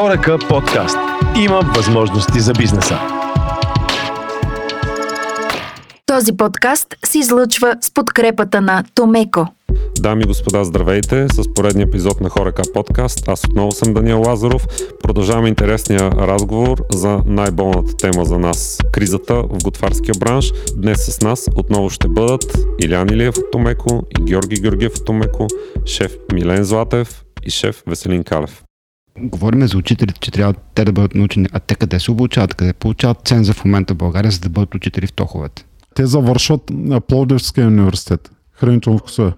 Хорака подкаст. Има възможности за бизнеса. Този подкаст се излъчва с подкрепата на Томеко. Дами и господа, здравейте! С поредния епизод на Хорака подкаст. Аз отново съм Даниел Лазаров. Продължаваме интересния разговор за най-болната тема за нас – кризата в готварския бранш. Днес с нас отново ще бъдат Илян Илиев от Томеко и Георги Георгиев от Томеко, шеф Милен Златев и шеф Веселин Калев. Говорим за учителите, че трябва те да бъдат научени. А те къде се обучават? Къде получават ценза в момента в България, за да бъдат учители в тоховете? Те завършват на Пловдивския университет, хранително вкусове,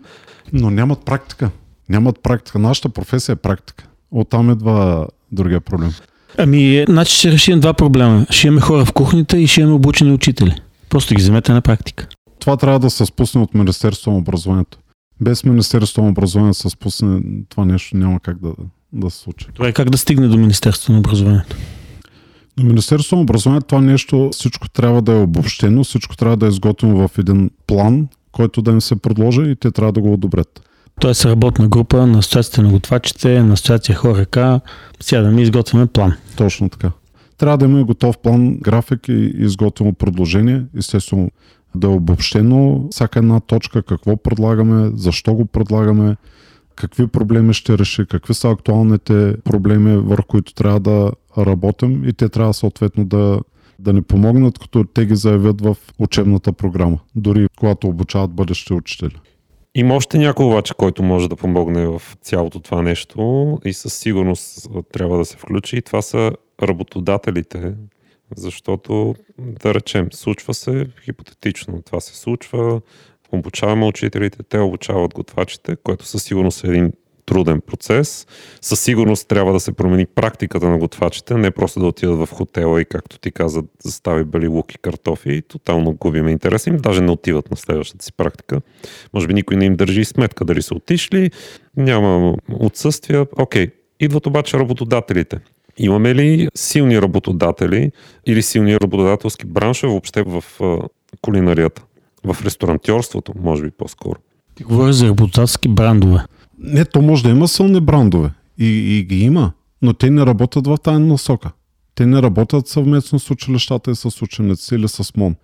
но нямат практика. Нямат практика. Нашата професия е практика. Оттам идва другия проблем. Ами, значи ще решим два проблема. Ще имаме хора в кухнята и ще имаме обучени учители. Просто ги вземете на практика. Това трябва да се спусне от Министерството на образованието. Без Министерството на образованието се спусне това нещо няма как да, да се случи. Това е как да стигне до Министерството на образованието. До Министерството на образованието това нещо всичко трябва да е обобщено, всичко трябва да е изготвено в един план, който да им се предложи и те трябва да го одобрят. Тоест работна група на асоциацията на готвачите, на асоциация Хорека, сега да ми изготвяме план. Точно така. Трябва да има готов план, график и изготвено предложение. Естествено да е обобщено всяка една точка, какво предлагаме, защо го предлагаме, какви проблеми ще реши, какви са актуалните проблеми, върху които трябва да работим и те трябва съответно да, да ни помогнат, като те ги заявят в учебната програма, дори когато обучават бъдещи учители. Има още някой обаче, който може да помогне в цялото това нещо и със сигурност трябва да се включи и това са работодателите, защото, да речем, случва се хипотетично. Това се случва, обучаваме учителите, те обучават готвачите, което със сигурност е един труден процес. Със сигурност трябва да се промени практиката на готвачите, не просто да отидат в хотела и, както ти каза, застави бали лук и картофи и тотално губиме интерес им, даже не отиват на следващата си практика. Може би никой не им държи сметка дали са отишли, няма отсъствия. Окей, идват обаче работодателите. Имаме ли силни работодатели или силни работодателски браншове въобще в кулинарията? В ресторантьорството, може би по-скоро. Ти говориш за работодателски брандове. Не, то може да има силни брандове. И, и ги има, но те не работят в тази насока. Те не работят съвместно с училищата и с ученици или с МОН.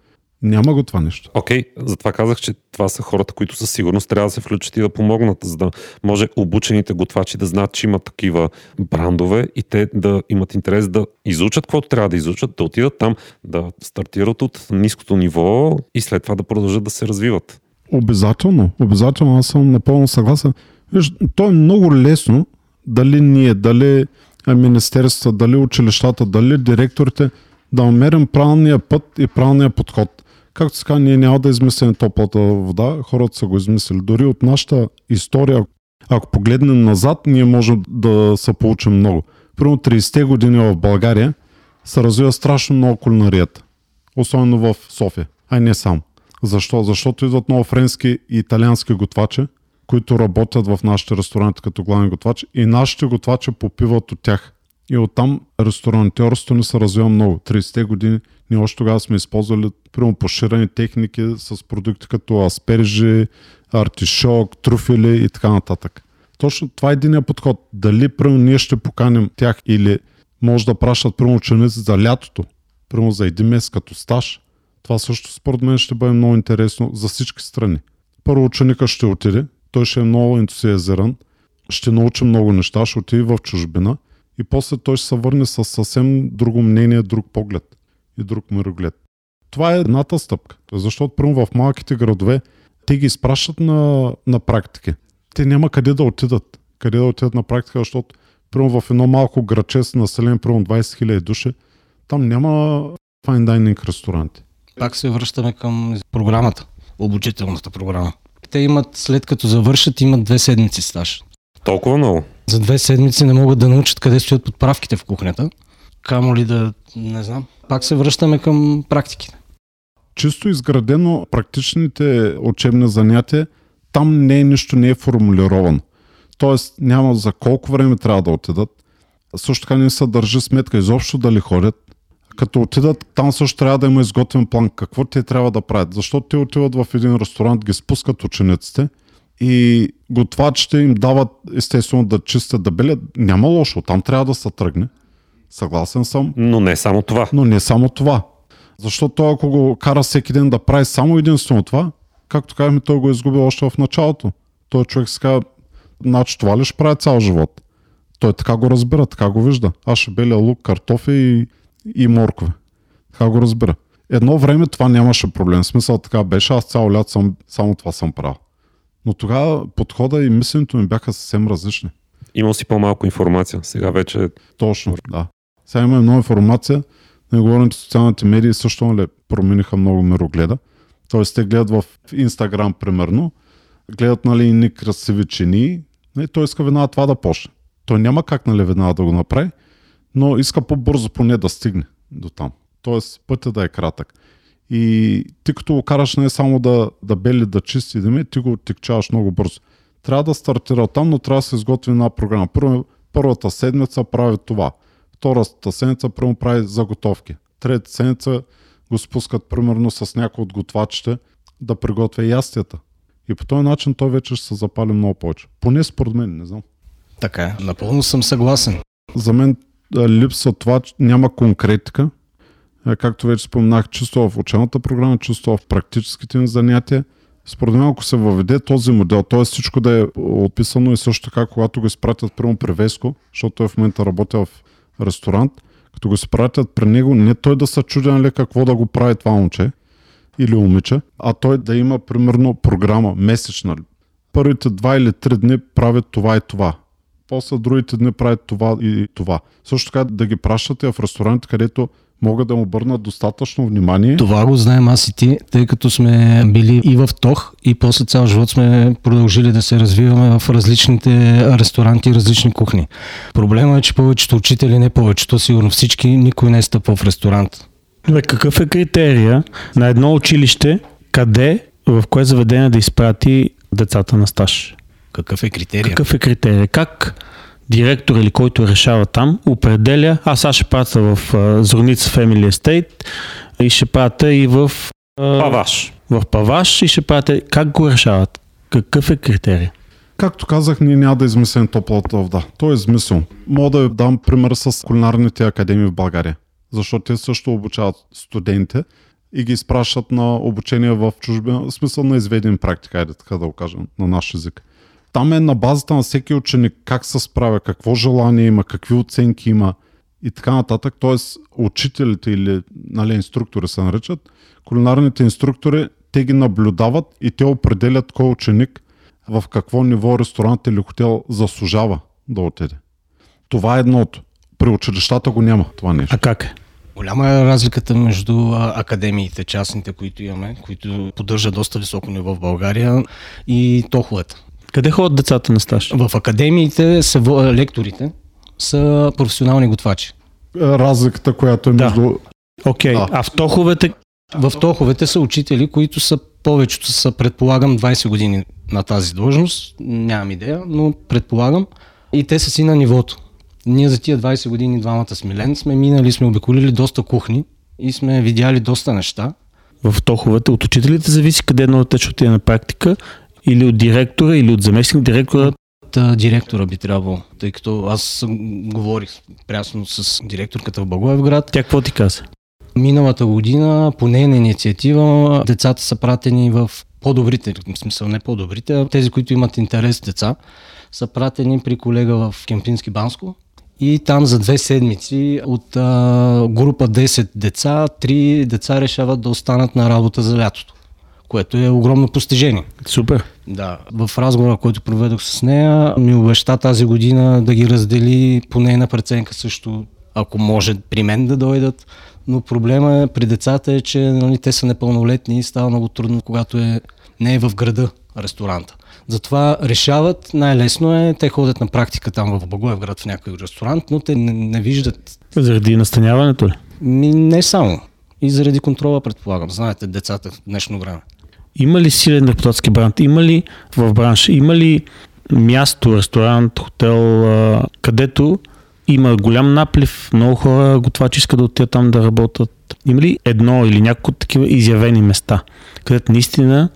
Няма го това нещо. Окей, okay, затова казах, че това са хората, които със сигурност трябва да се включат и да помогнат, за да може обучените готвачи да знаят, че има такива брандове и те да имат интерес да изучат каквото трябва да изучат, да отидат там, да стартират от ниското ниво и след това да продължат да се развиват. Обязателно, обязателно, аз съм напълно съгласен. Виж, то е много лесно дали ние, дали министерства, дали училищата, дали директорите да намерим правилния път и правилния подход. Както сега, ние няма да измислим топлата вода, хората са го измислили. Дори от нашата история, ако погледнем назад, ние можем да се получим много. Примерно 30-те години в България се развива страшно много кулинарията. Особено в София, а не сам. Защо? Защото идват много френски и италиански готвачи, които работят в нашите ресторанти като главни готвачи и нашите готвачи попиват от тях. И оттам ресторантьорството ни се развива много. 30-те години ние още тогава сме използвали прямо поширени техники с продукти като аспержи, артишок, труфели и така нататък. Точно това е единия подход. Дали прямо ние ще поканим тях или може да пращат прямо ученици за лятото, прямо за един месец като стаж. Това също според мен ще бъде много интересно за всички страни. Първо ученика ще отиде, той ще е много ентусиазиран, ще научи много неща, ще отиде в чужбина и после той ще се върне с съвсем друго мнение, друг поглед и друг мироглед. Това е едната стъпка, защото прямо в малките градове те ги изпращат на, на практики. Те няма къде да отидат. Къде да отидат на практика, защото прямо в едно малко граче с население, прямо 20 000 души, там няма fine dining ресторанти. Пак се връщаме към програмата, обучителната програма. Те имат, след като завършат, имат две седмици стаж. Толкова много? За две седмици не могат да научат къде стоят подправките в кухнята. Камо ли да, не знам. Пак се връщаме към практиките. Чисто изградено практичните учебни занятия, там не е нищо не е формулировано. Тоест няма за колко време трябва да отидат. Също така не се държи сметка изобщо дали ходят. Като отидат, там също трябва да има изготвен план какво те трябва да правят. Защото те отиват в един ресторант, ги спускат учениците и готвачите им дават естествено да чистят, да белят. Няма лошо, там трябва да се тръгне. Съгласен съм, Но не само това. но не само това. Защото ако го кара всеки ден да прави само единствено това, както казахме, той го е изгубил още в началото. Той човек си казва, значи това ли ще прави цял живот? Той така го разбира, така го вижда. Аз ще беля лук, картофи и, и моркове. Така го разбира. Едно време това нямаше проблем. В смисъл така беше, аз цял лято съм, само това съм правил. Но тогава подхода и мисленето ми бяха съвсем различни. Имал си по-малко информация. Сега вече Точно, да. Сега има много информация. Не говорим, че социалните медии също нали, промениха много мирогледа. Тоест, те гледат в Инстаграм, примерно, гледат нали, ни красиви чини, и той иска веднага това да почне. Той няма как нали, веднага да го направи, но иска по-бързо поне да стигне до там. Тоест, пътя да е кратък. И ти като го караш не само да, да бели, да чисти да ми, ти го тикчаваш много бързо. Трябва да стартира там, но трябва да се изготви една програма. Първо, първата седмица прави това. Втората седмица прямо прави заготовки. Трета седмица го спускат примерно с някой от готвачите да приготвя ястията. И по този начин той вече ще се запали много повече. Поне според мен, не знам. Така е. Напълно съм съгласен. За мен липсва това, че няма конкретика. А, Както вече споменах, чисто в учебната програма, чисто в практическите ни занятия. Според мен, ако се въведе този модел, т.е. всичко да е описано и също така, когато го изпратят прямо при Веско, защото той в момента работи в ресторант, като го изпратят при него, не той да се чуди нали, какво да го прави това момче или момиче, а той да има примерно програма месечна. Първите два или три дни правят това и това. После другите дни правят това и това. Също така да ги пращате в ресторанти, където могат да му обърнат достатъчно внимание. Това го знаем аз и ти, тъй като сме били и в ТОХ и после цял живот сме продължили да се развиваме в различните ресторанти и различни кухни. Проблема е, че повечето учители, не повечето, сигурно всички, никой не е стъпвал в ресторант. Добре, какъв е критерия на едно училище, къде, в кое заведение да изпрати децата на стаж? Какъв е критерия? Какъв е критерия? Как директор или който решава там, определя, аз сега ще пратя в а, Зорница Family Estate и ще пратя и в а, Паваш. в Паваш и ще пратя. Как го решават? Какъв е критерия? Както казах, ние няма да измислим топлата вода. То е измислено. Мога да ви дам пример с кулинарните академии в България. Защото те също обучават студенти и ги изпращат на обучение в чужбина, в смисъл на изведен практика, айде така да го кажем, на наш език. Там е на базата на всеки ученик как се справя, какво желание има, какви оценки има и така нататък. Тоест, учителите или нали, инструктори се наричат, кулинарните инструктори, те ги наблюдават и те определят кой ученик в какво ниво ресторант или хотел заслужава да отиде. Това е едното. При училищата го няма това нещо. А как е? Голяма е разликата между академиите, частните, които имаме, които поддържат доста високо ниво в България и тоховете. Къде ходят децата на стаж? В академиите са лекторите са професионални готвачи. Разликата, която е Да. между... Окей, Да. а в тоховете В тоховете са учители, които са повечето са, предполагам, 20 години на тази длъжност. Нямам идея, но предполагам. И те са си на нивото. Ние за тия 20 години двамата смилен сме минали, сме обиколили доста кухни и сме видяли доста неща. в тоховете от учителите зависи къде едно дете ще отиде на практика или от директора, или от заместник директора. Та, директора би трябвало, тъй като аз говорих прясно с директорката в Благоевград. Тя какво ти каза? Миналата година по нейна инициатива децата са пратени в по-добрите, в смисъл не по-добрите, а тези, които имат интерес деца, са пратени при колега в Кемпински Банско. И там за две седмици от а, група 10 деца, три деца решават да останат на работа за лятото, което е огромно постижение. Супер. Да, в разговора, който проведох с нея, ми обеща тази година да ги раздели по нейна преценка също, ако може при мен да дойдат. Но проблема е при децата е, че нали, те са непълнолетни и става много трудно, когато е, не е в града ресторанта. Затова решават, най-лесно е, те ходят на практика там в Благоевград в някой ресторант, но те не, не виждат Заради настаняването ли? ми, не само. И заради контрола, предполагам. Знаете, децата в днешно време. Има ли силен репутатски бранд? Има ли в бранша? Има ли място, ресторант, хотел, където има голям наплив, много хора готвачи искат да отидат там да работят? Има ли едно или няколко такива изявени места, където наистина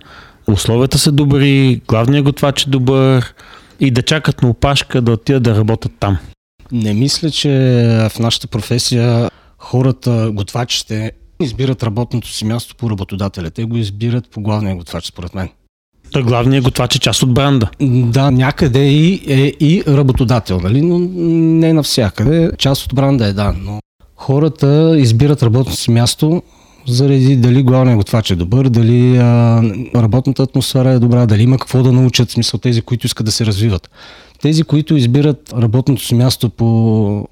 условията са добри, главният готвач е добър и да чакат на опашка да отидат да работят там? Не мисля, че в нашата професия хората, готвачите, избират работното си място по работодателя. Те го избират по главния готвач, според мен. Той главният готвач е част от бранда. Да, някъде и, е и работодател, нали? но не навсякъде. Част от бранда е, да. Но хората избират работното си място заради дали главният готвач е добър, дали а, работната атмосфера е добра, дали има какво да научат, в смисъл тези, които искат да се развиват. Тези, които избират работното си място по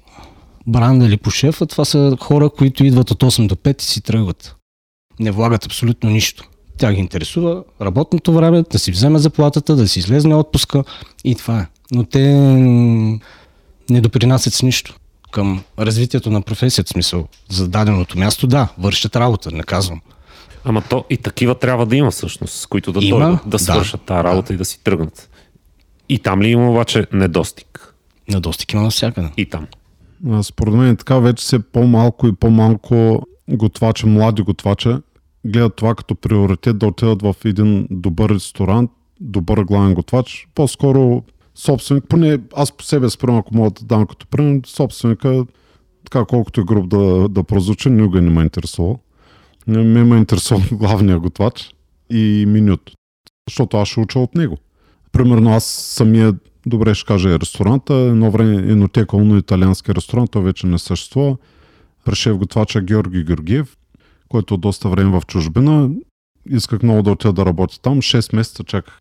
бранда или по шефа, това са хора, които идват от 8 до 5 и си тръгват. Не влагат абсолютно нищо. Тя ги интересува работното време, да си вземе заплатата, да си излезне отпуска и това е. Но те не допринасят с нищо към развитието на професията, в смисъл за даденото място, да, вършат работа, не казвам. Ама то и такива трябва да има всъщност, с които да Има, дойдат, да да, свършат тази работа да. и да си тръгнат. И там ли има обаче недостиг? Недостиг има навсякъде. И там. Според мен така вече се по-малко и по-малко готвача, млади готвача, гледат това като приоритет да отидат в един добър ресторант, добър главен готвач. По-скоро собственик, поне аз по себе спрям, ако мога да дам като пример, собственика, така колкото е груб да, да прозвуча, никога не ме интересува. Ме ме интересува главния готвач и менюто, защото аз ще уча от него. Примерно аз самия, добре ще кажа, е ресторанта, едно време енотека, но италиански ресторант, той вече не съществува. При шеф готвача Георги Георгиев, който е доста време в чужбина. Исках много да отида да работя там. 6 месеца чаках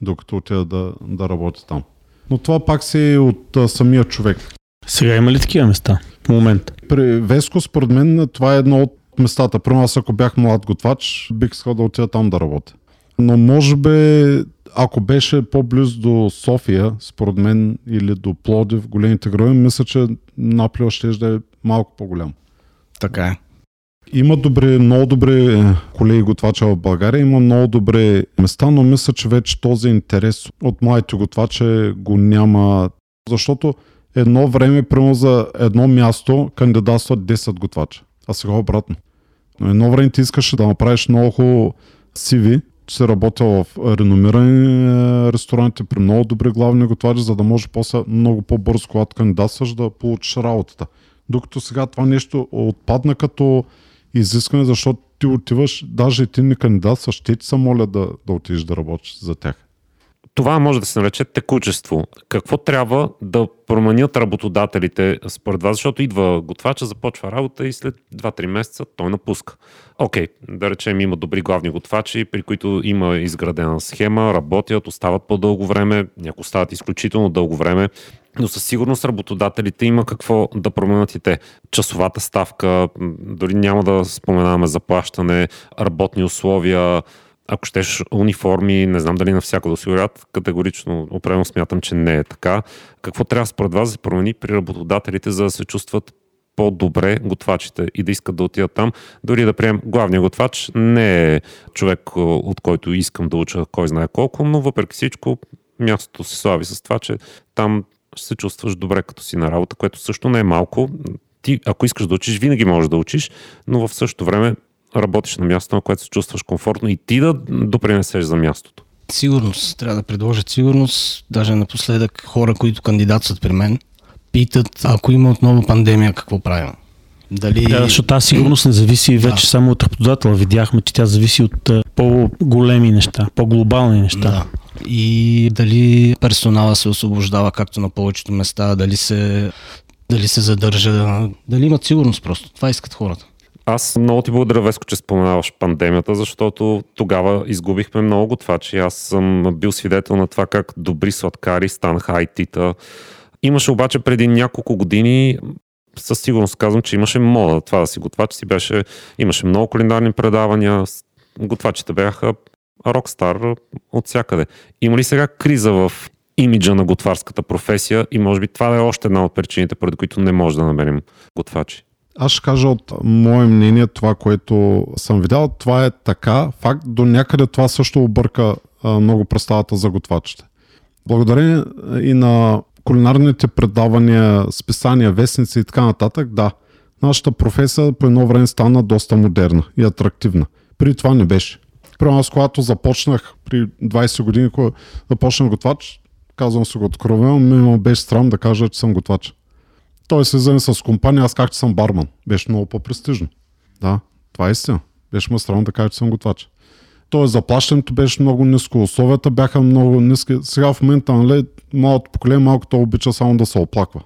докато отида да, да работя там. Но това пак си е от а, самия човек. Сега има ли такива места? В момента. При Веско, според мен, това е едно от местата. Примерно аз ако бях млад готвач, бих искал да отида там да работя. Но може би, ако беше по-близо до София, според мен, или до Плодив, големите градове, мисля, че Наплио ще да е малко по-голям. Така е. Има добри, много добри е, колеги готвача в България, има много добри места, но мисля, че вече този интерес от младите готвачи го няма, защото едно време, прямо за едно място, кандидатстват 10 готвача, а сега обратно. Но едно време ти искаш да направиш много хубаво CV, си работил в реномирани е, ресторанти при много добри главни готвачи, за да може после много по-бързо, когато кандидатстваш, да получиш работата. Докато сега това нещо отпадна като изискване, защото ти отиваш, даже и ти не кандидатстваш, те ти се моля да, да отидеш да работиш за тях. Това може да се нарече текучество. Какво трябва да променят работодателите според вас? Защото идва готвача, започва работа и след 2-3 месеца той напуска. Окей, да речем има добри главни готвачи, при които има изградена схема, работят, остават по-дълго време, някои остават изключително дълго време, но със сигурност работодателите има какво да променят и те. Часовата ставка, дори няма да споменаваме заплащане, работни условия, ако щеш униформи, не знам дали навсякъде осигурят, категорично определено смятам, че не е така. Какво трябва според вас да се промени при работодателите, за да се чувстват по-добре готвачите и да искат да отидат там. Дори да приемем главния готвач не е човек, от който искам да уча кой знае колко, но въпреки всичко мястото се слави с това, че там се чувстваш добре като си на работа, което също не е малко. Ти, ако искаш да учиш, винаги можеш да учиш, но в същото време работиш на място, на което се чувстваш комфортно и ти да допринесеш за мястото. Сигурност. Трябва да предложат сигурност. Даже напоследък хора, които кандидатстват при мен, питат, ако има отново пандемия, какво правим? Дали... Да, защото тази сигурност не зависи вече Да. само от работодателя. Видяхме, че тя зависи от а, по-големи неща, по-глобални неща. Да. И дали персонала се освобождава както на повечето места, дали се, дали се задържа, дали имат сигурност просто. Това искат хората. Аз много ти благодаря, Веско, че споменаваш пандемията, защото тогава изгубихме много готвачи. Аз съм бил свидетел на това как добри сладкари станаха IT-та. Имаше обаче преди няколко години, със сигурност казвам, че имаше мода това да си готвач. Си беше, имаше много кулинарни предавания, готвачите бяха рокстар от всякъде. Има ли сега криза в имиджа на готварската професия и може би това е още една от причините, поради които не може да намерим готвачи? Аз ще кажа от мое мнение това, което съм видял. Това е така. Факт, до някъде това също обърка много представата за готвачите. Благодарение и на кулинарните предавания, списания, вестници и така нататък, да, нашата професия по едно време стана доста модерна и атрактивна. При това не беше. При аз, когато започнах при 20 години, когато започнах готвач, казвам се го откровено, ме беше срам да кажа, че съм готвач. Той се вземе с компания, аз как че съм барман. Беше много по-престижно. Да, това е истина. Беше ме странно да кажа, че съм готвач. Тоест заплащането беше много ниско, условията бяха много ниски. Сега в момента, нали, малото поколение малко то обича само да се оплаква.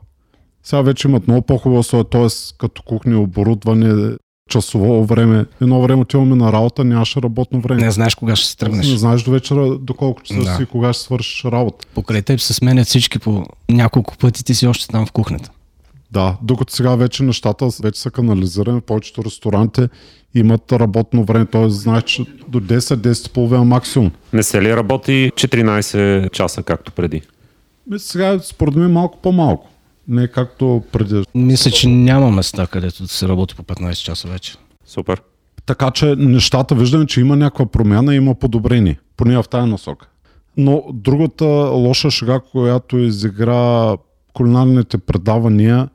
Сега вече имат много по-хубаво условия, т.е. като кухни, оборудване, часово време. Едно време отиваме на работа, нямаше работно време. Не знаеш кога ще си тръгнеш. Не знаеш до вечера до колко часа Да. си и кога ще свършиш работа. Покрай теб се сменят всички по няколко пъти, ти си още там в кухнята. Да, докато сега вече нещата вече са канализирани, повечето ресторанти имат работно време, т.е. знаеш, че до 10, 10.30 максимум. Не се ли работи 14 часа, както преди? Сега според мен малко по-малко. Не както преди. Мисля, че няма места, където да се работи по 15 часа вече. Супер. Така че нещата виждаме, че има някаква промяна, има подобрение. Поне в тази насока. Но другата лоша шега, която изигра кулинарните предавания,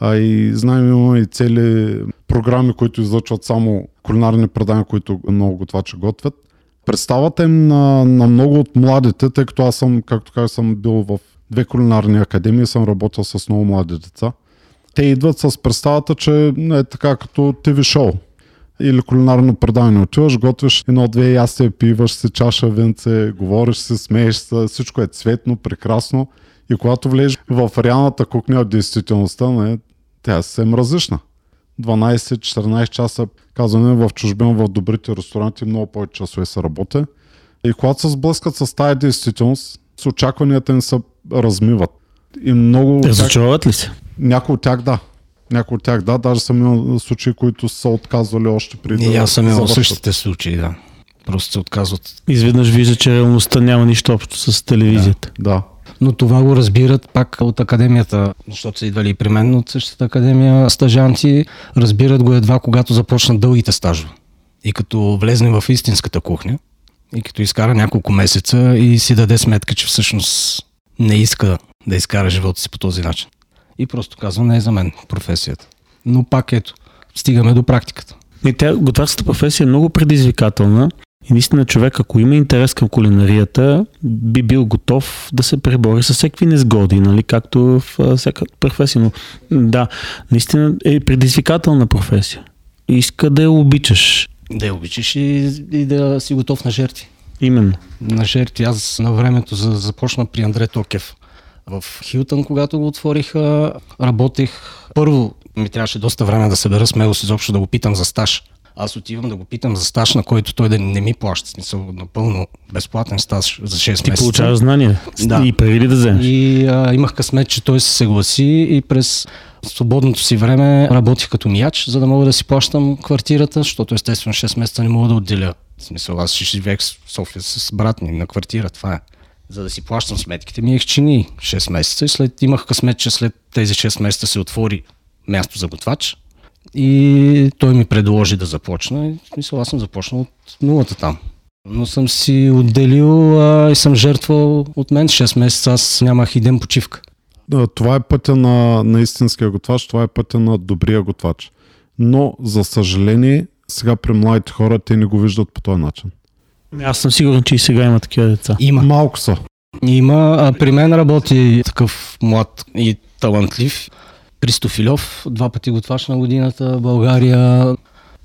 а и знаем има и цели програми, които излъчват само кулинарни предавания, които много готвачи готвят. Представата им на, на много от младите, тъй като аз съм, както казах, съм бил в две кулинарни академии, съм работил с много млади деца. Те идват с представата, че е така като ТВ шоу или кулинарно предаване. Отиваш, готвиш едно-две ястия, пиваш си чаша винце, говориш си, смееш се, всичко е цветно, прекрасно. И когато влезеш в реалната кухня действителността, не, тя е съвсем различна. 12-14 часа, казваме в чужбина, в добрите ресторанти, много повече часове се работи. И когато се сблъскат с тази действителност, с очакванията им се размиват. И много... Разочароват ли се? някои от тях да. Някои от тях да, даже съм имал случаи, които са отказвали още преди И аз съм имал същите случаи, да. Просто се отказват. Изведнъж вижда, че реалността няма нищо общо с телевизията. Да. Но това го разбират пак от академията, защото са идвали и при мен от същата академия стажанти. Разбират го едва когато започнат дългите стажове. И като влезне в истинската кухня, и като изкара няколко месеца и си даде сметка, че всъщност не иска да изкара живота си по този начин. И просто казва, не е за мен професията. Но пак ето, стигаме до практиката. И тя, готварската професия е много предизвикателна. И наистина човек, ако има интерес към кулинарията, би бил готов да се пребори с всеки незгоди, нали? както в всяка професия. Но да, наистина е предизвикателна професия. Иска да я обичаш. Да я обичаш и, и да си готов на жертви. Именно. на жертви. Аз на времето за, започна при Андре Токев. В Хилтън, когато го отвориха, работех. Първо ми трябваше доста време да събера смелост изобщо да го питам за стаж. Аз отивам да го питам за стаж, на който той да не ми плаща. Смисъл, напълно безплатен стаж за 6 Ти месеца. получаваш знания. Да. И преди да вземеш. И а, имах късмет, че той се съгласи и през свободното си време работих като мияч, за да мога да си плащам квартирата, защото естествено 6 месеца не мога да отделя. В смисъл, аз ще живеех в София с брат ми на квартира, това е. За да си плащам сметките ми, чини 6 месеца и след имах късмет, че след тези 6 месеца се отвори място за готвач и той ми предложи да започна. И, в смисъл, аз съм започнал от нулата там. Но съм си отделил а, и съм жертвал от мен 6 месеца. Аз нямах и ден почивка. Да, Това е пътя на, на истинския готвач, това е пътя на добрия готвач. Но, за съжаление, сега при младите хора те не го виждат по този начин. Аз съм сигурен, че и сега има такива деца. Има. Малко са. Има. А при мен работи такъв млад и талантлив. Кристоф Илев, два пъти готвач на годината България.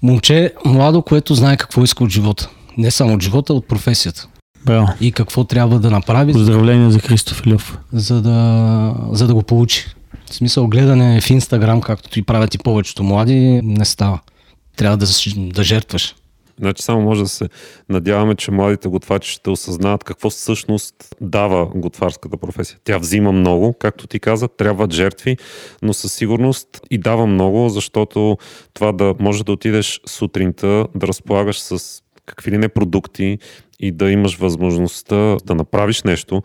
Момче, младо, което знае какво иска от живота. Не само от живота, от професията. Браво. И какво трябва да направи, Поздравления за Христоф Илев. за да, за да го получи. В смисъл, гледане в Инстаграм, както и правят и повечето млади, не става. Трябва да, да жертваш. Значи само може да се надяваме, че младите готвачи ще осъзнаят какво всъщност дава готварската професия. Тя взима много, както ти каза, трябват жертви, но със сигурност и дава много, защото това да може да отидеш сутринта, да разполагаш с какви ли не продукти и да имаш възможността да направиш нещо,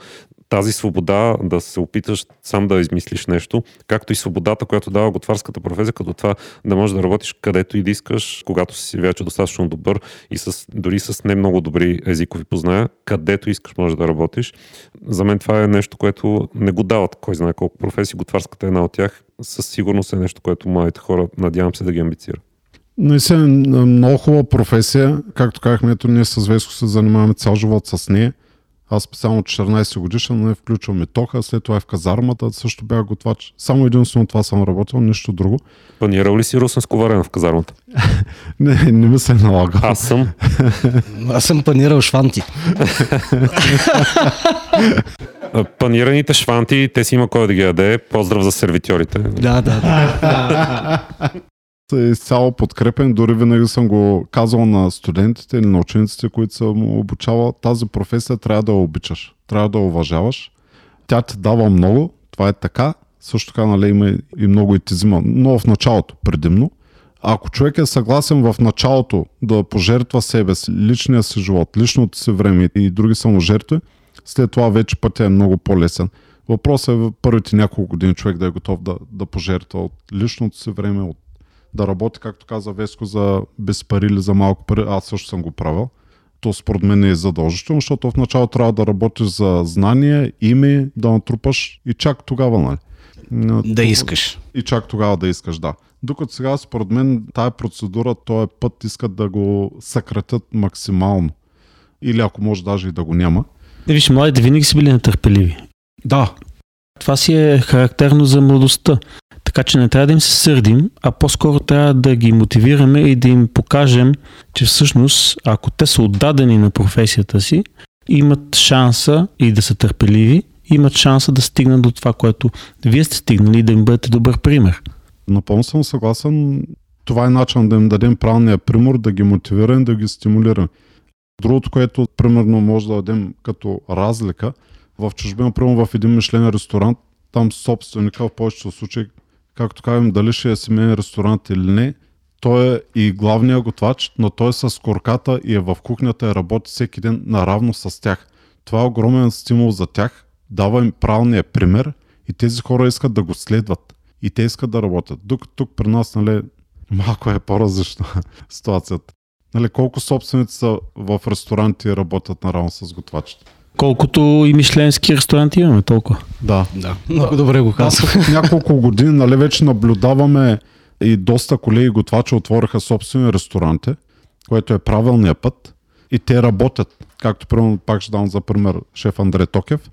тази свобода да се опиташ сам да измислиш нещо, както и свободата, която дава готварската професия, като това да можеш да работиш където и да искаш, когато си вече достатъчно добър и с, дори с не много добри езикови позная, където искаш може да работиш. За мен това е нещо, което не го дават кой знае колко професии. Готварската е една от тях. Със сигурност е нещо, което младите хора надявам се да ги амбицира. Наистина е много хубава професия. Както казахме, ето ние с Веско се занимаваме цял живот с нея. Аз специално 14 годишен не включвам и тока, след това и в казармата също бях готвач. Само единствено това съм работил, нищо друго. Планирал ли си русенско варене в казармата? Не, не ми се налага. Аз съм. Аз съм панирал шванти. Панираните шванти, те си има кой да ги яде. Поздрав за сервитьорите. Да, да, да. Изцяло подкрепен, дори винаги съм го казал на студентите или на учениците, които съм обучавал, тази професия трябва да я обичаш, трябва да я уважаваш. Тя ти дава много, това е така, също така нали, има и много и ти взима, но в началото предимно. Ако човек е съгласен в началото да пожертва себе си, личния си живот, личното си време и други саможертви, след това вече пътя е много по-лесен. Въпросът е в първите няколко години човек да е готов да, да пожертва от личното си време, от да работи, както каза Веско, за без пари или за малко пари. Аз също съм го правил. То според мен е задължително, защото в началото трябва да работиш за знание, име, да натрупаш и чак тогава, нали? Но Да искаш. и чак тогава да искаш, да. Докато сега, според мен, тая процедура, този път искат да го съкратят максимално. Или ако може даже и да го няма. Не, виж, младите винаги са били нетърпеливи. Да. Това си е характерно за младостта. Така че не трябва да им се сърдим, а по-скоро трябва да ги мотивираме и да им покажем, че всъщност, ако те са отдадени на професията си, имат шанса и да са търпеливи, имат шанса да стигнат до това, което вие сте стигнали и да им бъдете добър пример. Напълно съм съгласен. Това е начин да им дадем правилния пример, да ги мотивираме, да ги стимулираме. Другото, което примерно може да дадем като разлика, в чужбина, примерно в един мишлен ресторант, там собственика в повечето случаи, както казвам, дали ще е семейен ресторант или не, той е и главният готвач, но той е с корката и е в кухнята и работи всеки ден наравно с тях. Това е огромен стимул за тях, дава им правилния пример и тези хора искат да го следват. И те искат да работят. Докато тук при нас, нали, малко е по-различна ситуацията. Нали, колко собственици са в ресторанти и работят наравно с готвачите? Колкото и мишленски ресторанти имаме толкова. Да. Да. Много добре го казах. Аз няколко години нали, вече наблюдаваме и доста колеги готвачи отвориха собствени ресторанти, което е правилният път и те работят. Както примерно, пак ще дам за пример шеф Андре Токев.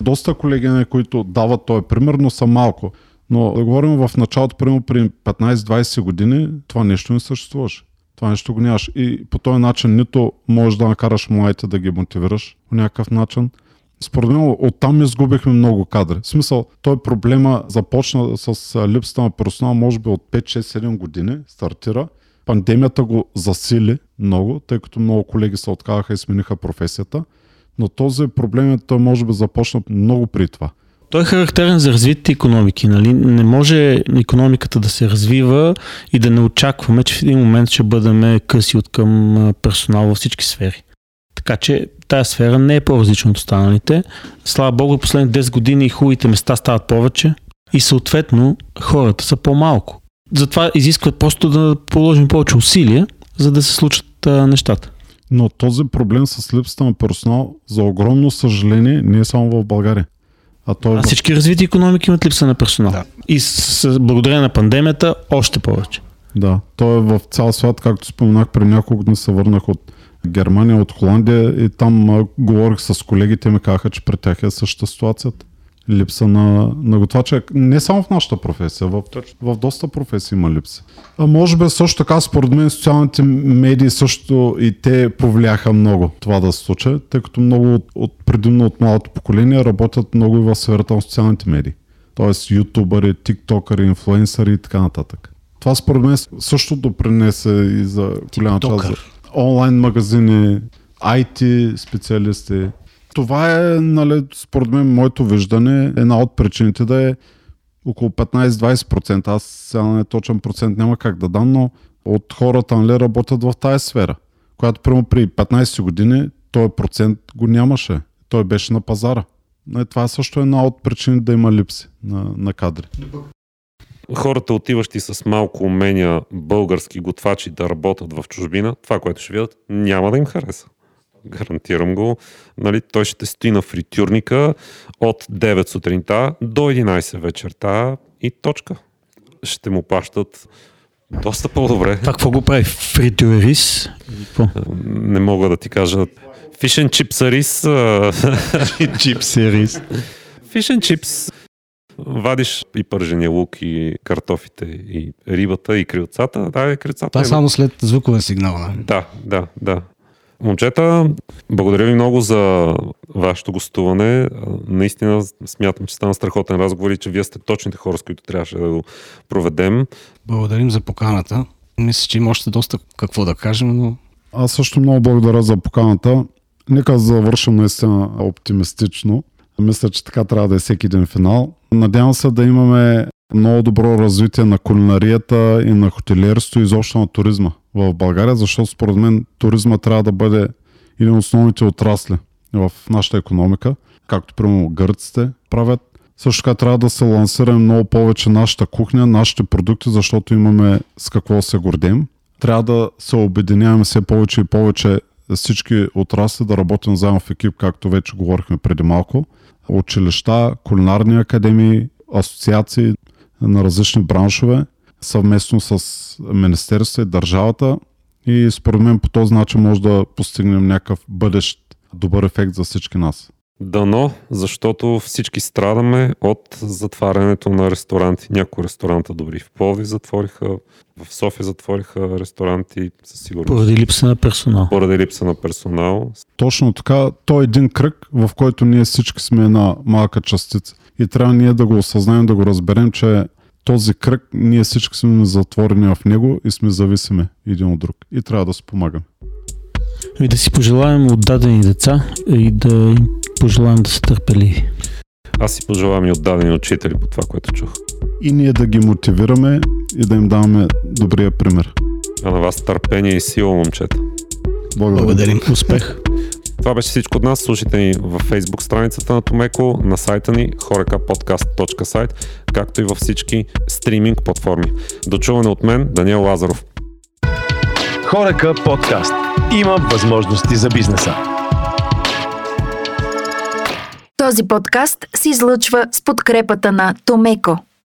Доста колеги, нали, които дават този пример, но са малко. Но да говорим в началото, примерно при 15-20 години, това нещо не съществуваше. Това нещо го нямаш. И по този начин нито можеш да накараш младите да ги мотивираш по някакъв начин. Според мен оттам изгубихме много кадри. В смисъл, той проблема започна с липсата на персонал, може би от 5-6-7 години стартира. Пандемията го засили много, тъй като много колеги се отказаха и смениха професията. Но този проблем е, той може би започна много при това. Той е характерен за развитите економики. Нали? Не може економиката да се развива и да не очакваме, че в един момент ще бъдем къси от към персонал във всички сфери. Така че тази сфера не е по-различна от останалите. Слава Богу, последните 10 години хубавите места стават повече и съответно хората са по-малко. Затова изискват просто да положим повече усилия, за да се случат а, нещата. Но този проблем с липсата на персонал, за огромно съжаление, не е само в България. А той А всички развити економики имат липса на персонал. Да. И с, с благодарение на пандемията още повече. Да, той е в цял свят, както споменах, преди няколко дни се върнах от Германия, от Холандия и там а, говорих с колегите ми казаха, че при тях е същата ситуацията. Липса на, на готвача. Не само в нашата професия, в, в доста професии има липса. А може би също така, според мен, социалните медии също и те повлияха много това да се случи, тъй като много от, от предимно от малото поколение работят много и в сферата на социалните медии. Тоест ютубъри, тиктокъри, инфлуенсъри и така нататък. Това според мен също допринесе и за голяма част онлайн магазини, IT специалисти. Това е, нали, според мен, моето виждане, една от причините да е около 15-20%. Аз сега не точен процент няма как да дам, но от хората нали, работят в тази сфера, която прямо при 15 години този процент го нямаше. Той беше на пазара. Нали, Това е също една от причините да има липси на, на кадри. Хората, отиващи с малко умения български готвачи да работят в чужбина, това, което ще видят, няма да им хареса. Гарантирам го. Нали, той ще стои на фритюрника от 9 сутринта до 11 вечерта и точка. Ще му пащат доста по-добре. Това какво го прави? Фритюрис? Не мога да ти кажа Fish and chips рис. Рис. Fish and chips. Вадиш и пържения лук, и картофите, и рибата, и крилцата. Да, и крилцата. Това е- само след звукове сигнал. Да, да, да. Момчета, благодаря ви много за вашето гостуване. Наистина смятам, че стана страхотен разговор и че вие сте точните хора, с които трябваше да го проведем. Благодарим за поканата. Мисля, че има още доста какво да кажем, но Аз също много благодаря за поканата. Нека завършим наистина оптимистично. Мисля, че така трябва да е всеки един финал. Надявам се да имаме много добро развитие на кулинарията и на хотелиерството и изобщо на туризма в България, защото според мен туризма трябва да бъде един от основните отрасли в нашата економика, както примерно гърците правят. Също така трябва да се лансираме много повече нашата кухня, нашите продукти, защото имаме с какво се гордем. Трябва да се обединяваме все повече и повече всички отрасли да работим заедно в екип, както вече говорихме преди малко. Училища, кулинарни академии, асоциации на различни браншове, съвместно с Министерство и държавата. И според мен по този начин може да постигнем някакъв бъдещ добър ефект за всички нас. Дано, защото всички страдаме от затварянето на ресторанти. Някои ресторанта добри в Пловдив затвориха, в София затвориха ресторанти със сигурност. Поради липса на персонал. Поради липса на персонал. Точно така, то е един кръг, в който ние всички сме една малка частица. И трябва ние да го осъзнаем, да го разберем, че този кръг, ние всички сме затворени в него и сме зависими един от друг. И трябва да се помагаме. И да си пожелаем отдадени деца и да им пожелаем да са търпеливи. Аз си пожелавам и отдадени учители по това, което чух. И ние да ги мотивираме и да им даваме добрия пример. А на вас търпение и сила, момчета. Благодаря. благодарим. Успех! Това беше всичко от нас. Слушайте ни във Facebook страницата на Томеко, на сайта ни horekapodcast.site, както и във всички стриминг платформи. До чуване от мен, Даниел Лазаров. Хорека подкаст. Има възможности за бизнеса. Този подкаст се излъчва с подкрепата на Томеко.